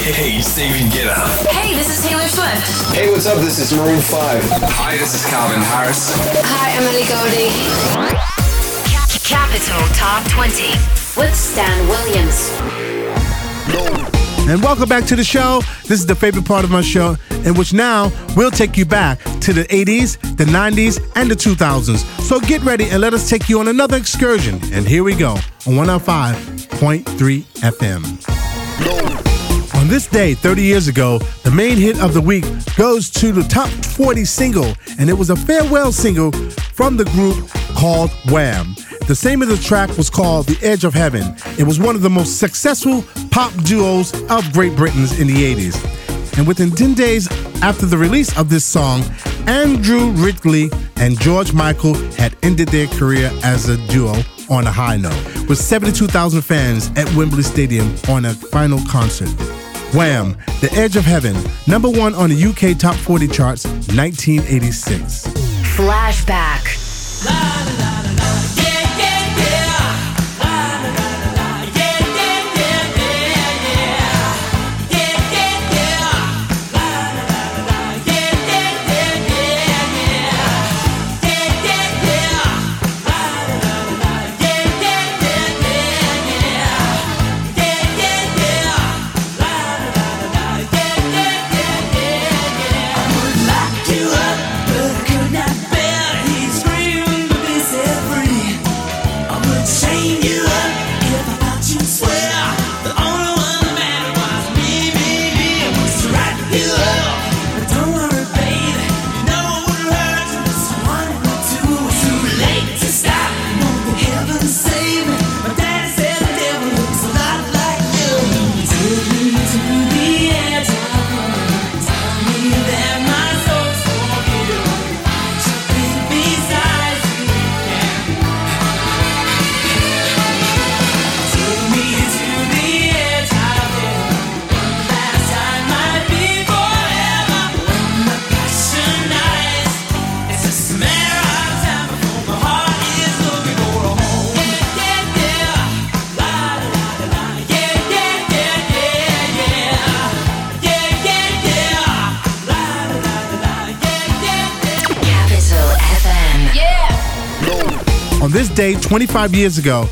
Hey, David Guetta. Hey, this is Taylor Swift. Hey, what's up? This is Maroon 5. Hi, this is Calvin Harris. Hi, Emily Goldie. Capital Top 20 with Stan Williams. And welcome back to the show. This is the favorite part of my show, in which now we'll take you back to the 80s, the 90s, and the 2000s. So get ready and let us take you on another excursion. And here we go on 105.3 FM. This day, 30 years ago, the main hit of the week goes to the top 40 single, and it was a farewell single from the group called Wham. The same of the track was called The Edge of Heaven. It was one of the most successful pop duos of Great Britain's in the 80s. And within 10 days after the release of this song, Andrew Ridgeley and George Michael had ended their career as a duo on a high note, with 72,000 fans at Wembley Stadium on a final concert. Wham! The Edge of Heaven, number one on the UK Top 40 charts, 1986. Flashback. Capital Day, 25 years ago,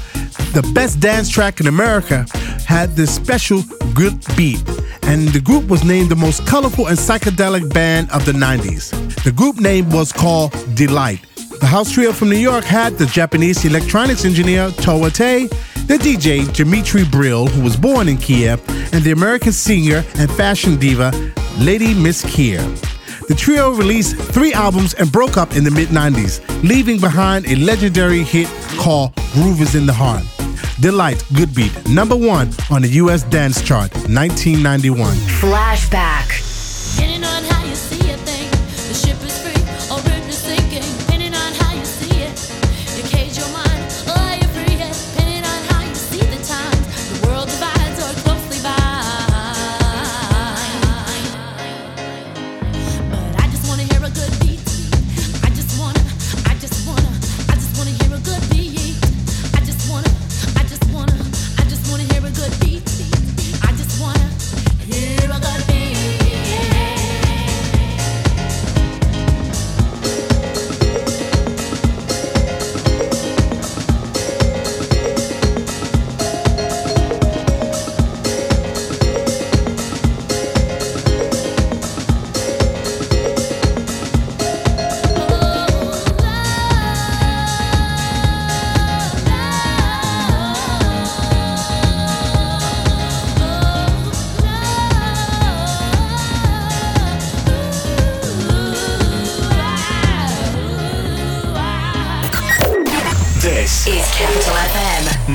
the best dance track in America had this special good beat, and the group was named the most colorful and psychedelic band of the 90s. The group name was called Deee-Lite. The house trio from New York had the Japanese electronics engineer Towa Tei, the DJ Dmitry Brill, who was born in Kiev, and the American singer and fashion diva Lady Miss Kier. The trio released three albums and broke up in the mid 90s, leaving behind a legendary hit called Groove is in the Heart. Deee-Lite, Good Beat, number one on the US dance chart, 1991. Flashback.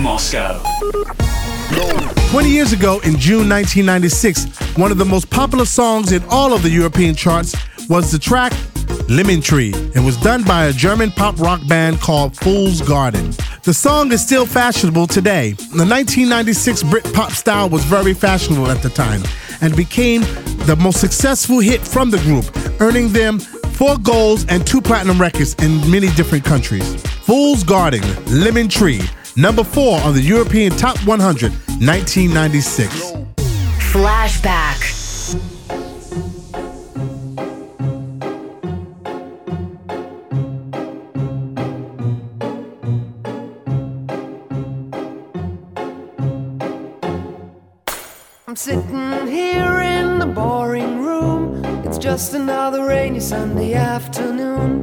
Moscow. 20 years ago, in June 1996, one of the most popular songs in all of the European charts was the track Lemon Tree. It was done by a German pop rock band called Fool's Garden. The song is still fashionable today. The 1996 Brit pop style was very fashionable at the time and became the most successful hit from the group, earning them four golds and two platinum records in many different countries. Fool's Garden, Lemon Tree, number four on the European Top 100, 1996. Flashback. I'm sitting here in the boring room. It's just another rainy Sunday afternoon.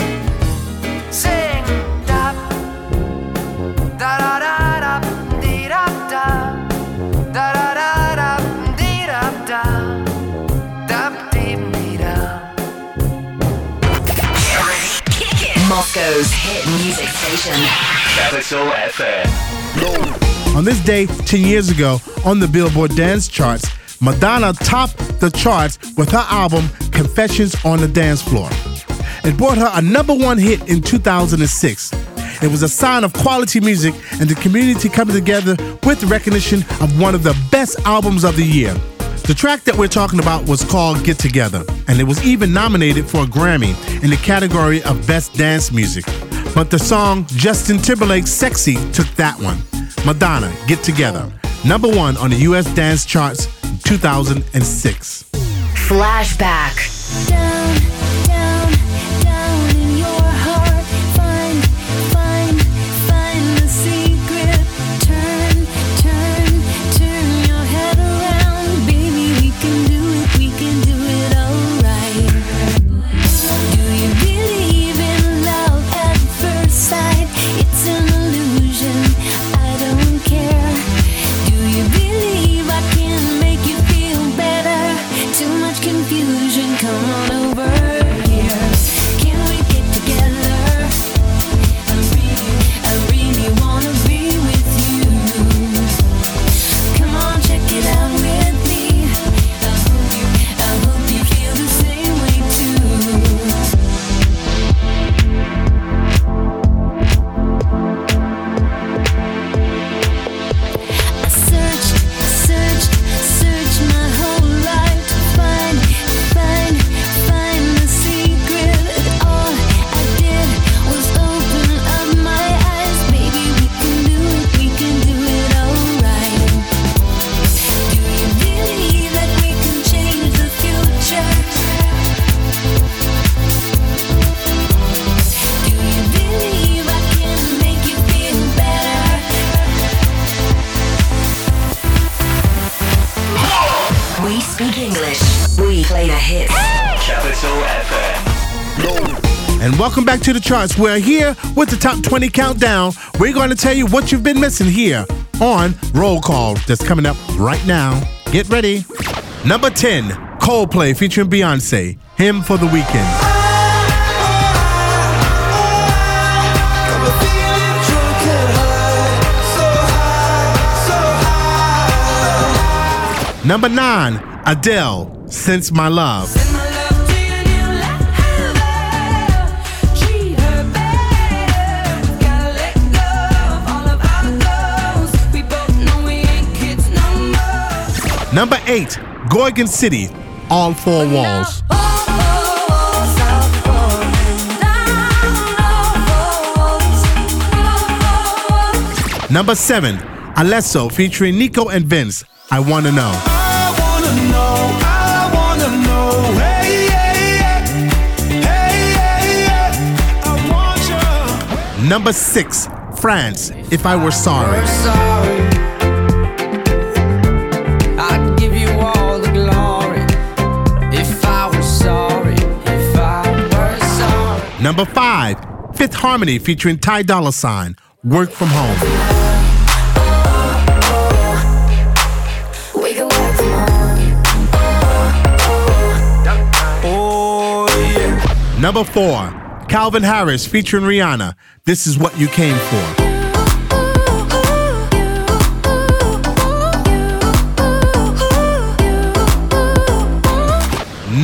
Moscow's hit music station. Capital FM. On this day, 10 years ago, on the Billboard Dance Charts, Madonna topped the charts with her album Confessions on the Dance Floor. It brought her a number one hit in 2006. It was a sign of quality music and the community coming together with recognition of one of the best albums of the year. The track that we're talking about was called Get Together, and it was even nominated for a Grammy in the category of Best Dance Music. But the song Justin Timberlake's Sexy took that one. Madonna, Get Together, number one on the US dance charts 2006. Flashback. And welcome back to the charts. We're here with the top 20 countdown. We're going to tell you what you've been missing here on Roll Call that's coming up right now. Get ready. Number 10, Coldplay featuring Beyonce, Hymn for the Weekend. Number 9, Adele, Send My Love. Number 8, Gorgon City, All Four Walls. Number 7, Alesso featuring Nico and Vinz, I Wanna Know. I wanna know, I wanna know, hey, hey, yeah. hey, hey, yeah. I want you. Number 6, Frans, If I Were Sorry. Number five, Fifth Harmony featuring Ty Dolla Sign, Work From Home. We can work from home. Oh, yeah. Number four, Calvin Harris featuring Rihanna, This Is What You Came For.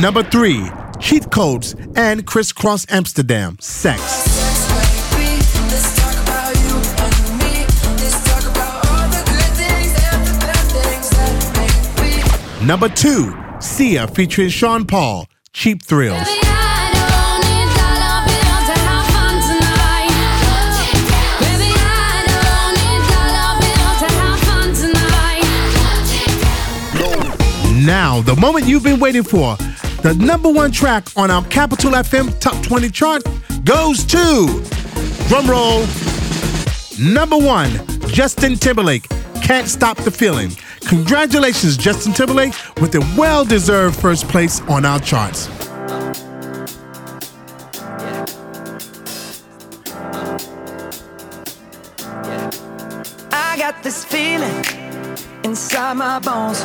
Number three, Cheat Codes and Kris Kross Amsterdam, Sex. Number two, Sia featuring Sean Paul, Cheap Thrills. Baby, I don't need dollar bill to have fun tonight. Baby, I don't need dollar bill to have fun tonight. Now, the moment you've been waiting for, the number one track on our Capital FM Top 20 chart goes to, drum roll, number one, Justin Timberlake, Can't Stop the Feeling. Congratulations, Justin Timberlake, with a well deserved first place on our charts. I got this feeling inside my bones.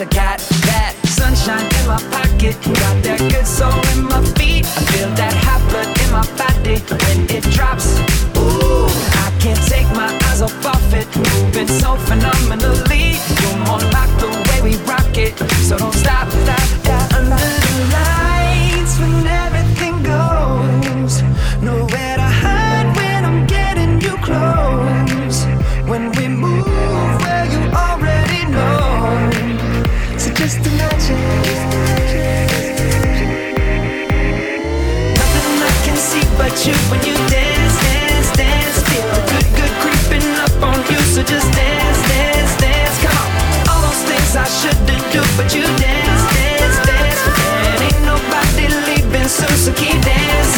I got that sunshine in my pocket, got that good soul in my feet. I feel that hot blood in my body when it drops. Ooh, I can't take my eyes off of it, moving so phenomenally. You're more like the way we rock it, so don't stop, stop, stop. Under the lights when everything goes, nowhere so just dance, dance, dance. Cal those things I shouldn't do But you dance, dance, dance. And ain't nobody leaving So keep dancing.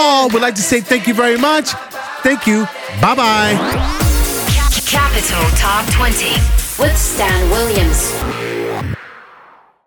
All. We'd like to say thank you very much. Thank you. Bye bye. Capital Top 20 with Stan Williams.